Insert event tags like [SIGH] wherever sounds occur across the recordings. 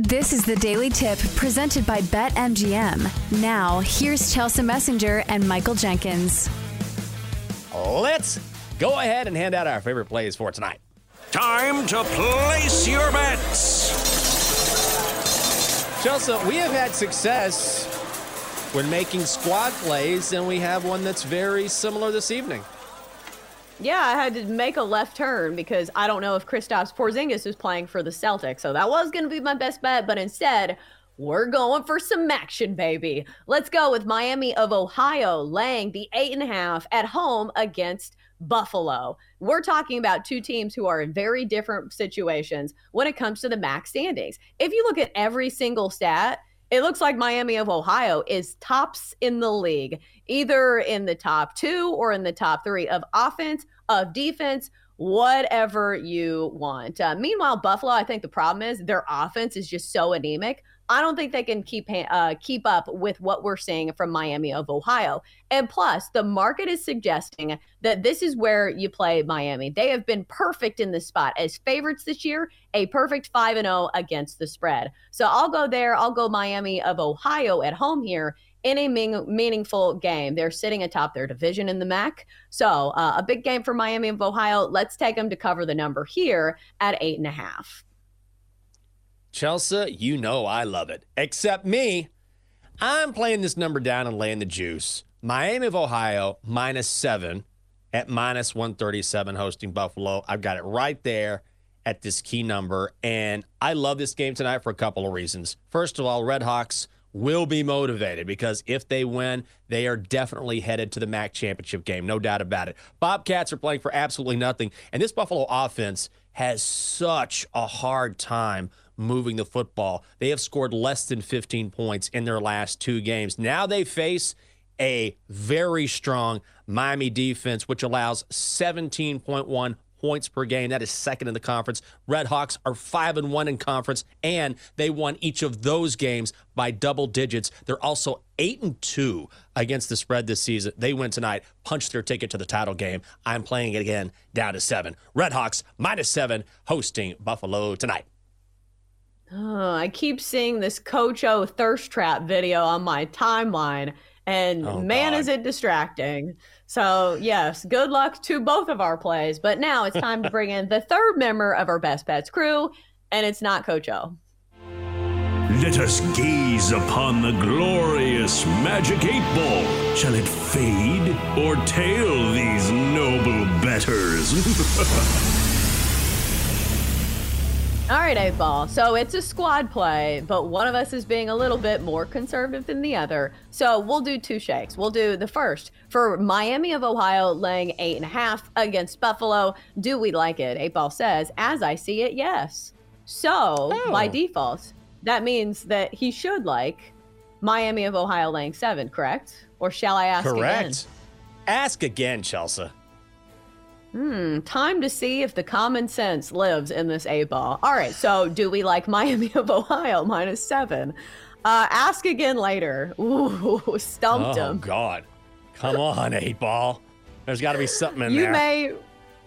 This is the Daily Tip presented by BetMGM. Now, here's Chelsea Messenger and Michael Jenkins. Let's go ahead and hand out our favorite plays for tonight. Time to place your bets. Chelsea, we have had success when making squad plays, and we have one that's very similar this evening. Yeah, I had to make a left turn because I don't know if Kristaps Porzingis is playing for the Celtics. So that was going to be my best bet, but instead, we're going for some action, baby. Let's go with Miami of Ohio laying the eight and a half at home against Buffalo. We're talking about two teams who are in very different situations when it comes to the MAC standings. If you look at every single stat, it looks like Miami of Ohio is tops in the league, either in the top two or in the top three of offense, of defense, whatever you want. Uh, meanwhile, Buffalo, I think the problem is their offense is just so anemic. I don't think they can keep uh, keep up with what we're seeing from Miami of Ohio. And plus, the market is suggesting that this is where you play Miami. They have been perfect in this spot as favorites this year, a perfect 5 and 0 against the spread. So I'll go there. I'll go Miami of Ohio at home here in a mean, meaningful game. They're sitting atop their division in the MAC. So uh, a big game for Miami of Ohio. Let's take them to cover the number here at eight and a half. Chelsea, you know I love it. Except me. I'm playing this number down and laying the juice. Miami of Ohio, minus seven at minus 137 hosting Buffalo. I've got it right there at this key number. And I love this game tonight for a couple of reasons. First of all, Red Hawks will be motivated because if they win, they are definitely headed to the MAC championship game. No doubt about it. Bobcats are playing for absolutely nothing. And this Buffalo offense has such a hard time moving the football. They have scored less than 15 points in their last two games. Now they face a very strong Miami defense, which allows 17.1 points per game. That is second in the conference. Red Hawks are 5 and 1 in conference and they won each of those games by double digits. They're also 8 and 2 against the spread this season. They win tonight, punch their ticket to the title game. I'm playing it again down to 7. Red Hawks minus 7 hosting Buffalo tonight. Oh, I keep seeing this Coach O thirst trap video on my timeline, and oh, man, God. is it distracting. So, yes, good luck to both of our plays. But now it's time to [LAUGHS] bring in the third member of our Best Bets crew, and it's not Coach O. Let us gaze upon the glorious magic eight ball. Shall it fade or tail these noble bettors? [LAUGHS] All right, eight ball. So it's a squad play, but one of us is being a little bit more conservative than the other. So we'll do two shakes. We'll do the first for Miami of Ohio laying eight and a half against Buffalo. Do we like it? Eight ball says, as I see it, yes. So oh. by default, that means that he should like Miami of Ohio laying seven, correct? Or shall I ask correct. again? Ask again, Chelsea. Hmm, time to see if the common sense lives in this A ball. All right, so do we like [LAUGHS] Miami of Ohio minus seven? Uh, ask again later. Ooh, [LAUGHS] stumped oh, him. Oh, God. Come on, eight ball. There's got to be something in you there. You may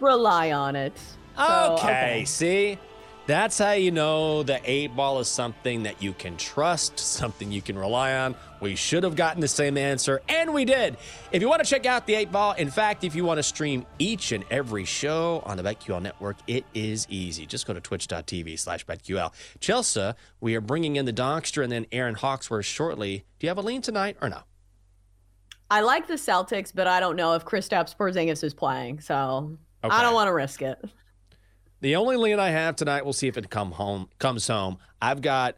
rely on it. So, okay, okay, see? That's how you know the eight ball is something that you can trust, something you can rely on. We should have gotten the same answer, and we did. If you want to check out the eight ball, in fact, if you want to stream each and every show on the BetQL network, it is easy. Just go to twitch.tv slash BetQL. Chelsea, we are bringing in the Donkster and then Aaron Hawksworth shortly. Do you have a lean tonight or no? I like the Celtics, but I don't know if Kristaps Porzingis is playing, so Okay. I don't want to risk it. The only lean I have tonight, we'll see if it come home comes home. I've got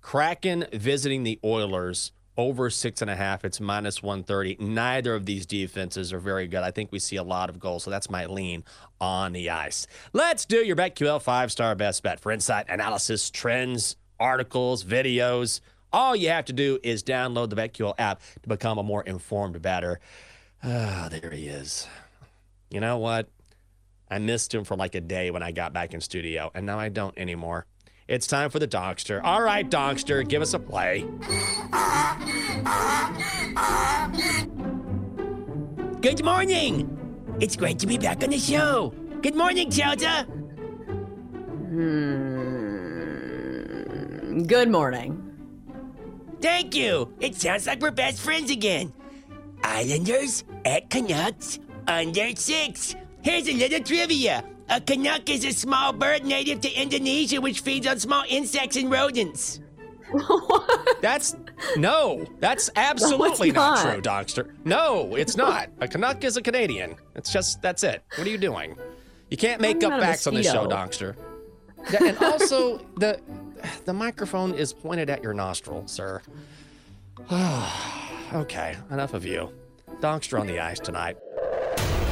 Kraken visiting the Oilers over six and a half. It's minus one thirty. Neither of these defenses are very good. I think we see a lot of goals, so that's my lean on the ice. Let's do your BetQL five star best bet for insight, analysis, trends, articles, videos. All you have to do is download the BetQL app to become a more informed batter. Ah, there he is. You know what? I missed him for like a day when I got back in studio, and now I don't anymore. It's time for the Donkster. All right, Donkster, give us a play. Good morning. It's great to be back on the show. Good morning, Chelsea. Hmm. Good morning. Thank you. It sounds like we're best friends again. Islanders at Canucks under six. Here's a little trivia. A Canuck is a small bird native to Indonesia which feeds on small insects and rodents. That's no, that's [LAUGHS] absolutely it's not. not. true, Donkster. No, it's not. A Canuck is a Canadian. It's just that's it. What are you doing? You can't make Talking up facts on this show, mosquito. Donkster. And also [LAUGHS] the the microphone is pointed at your nostril, sir. [SIGHS] okay, enough of you. Donkster on the ice tonight.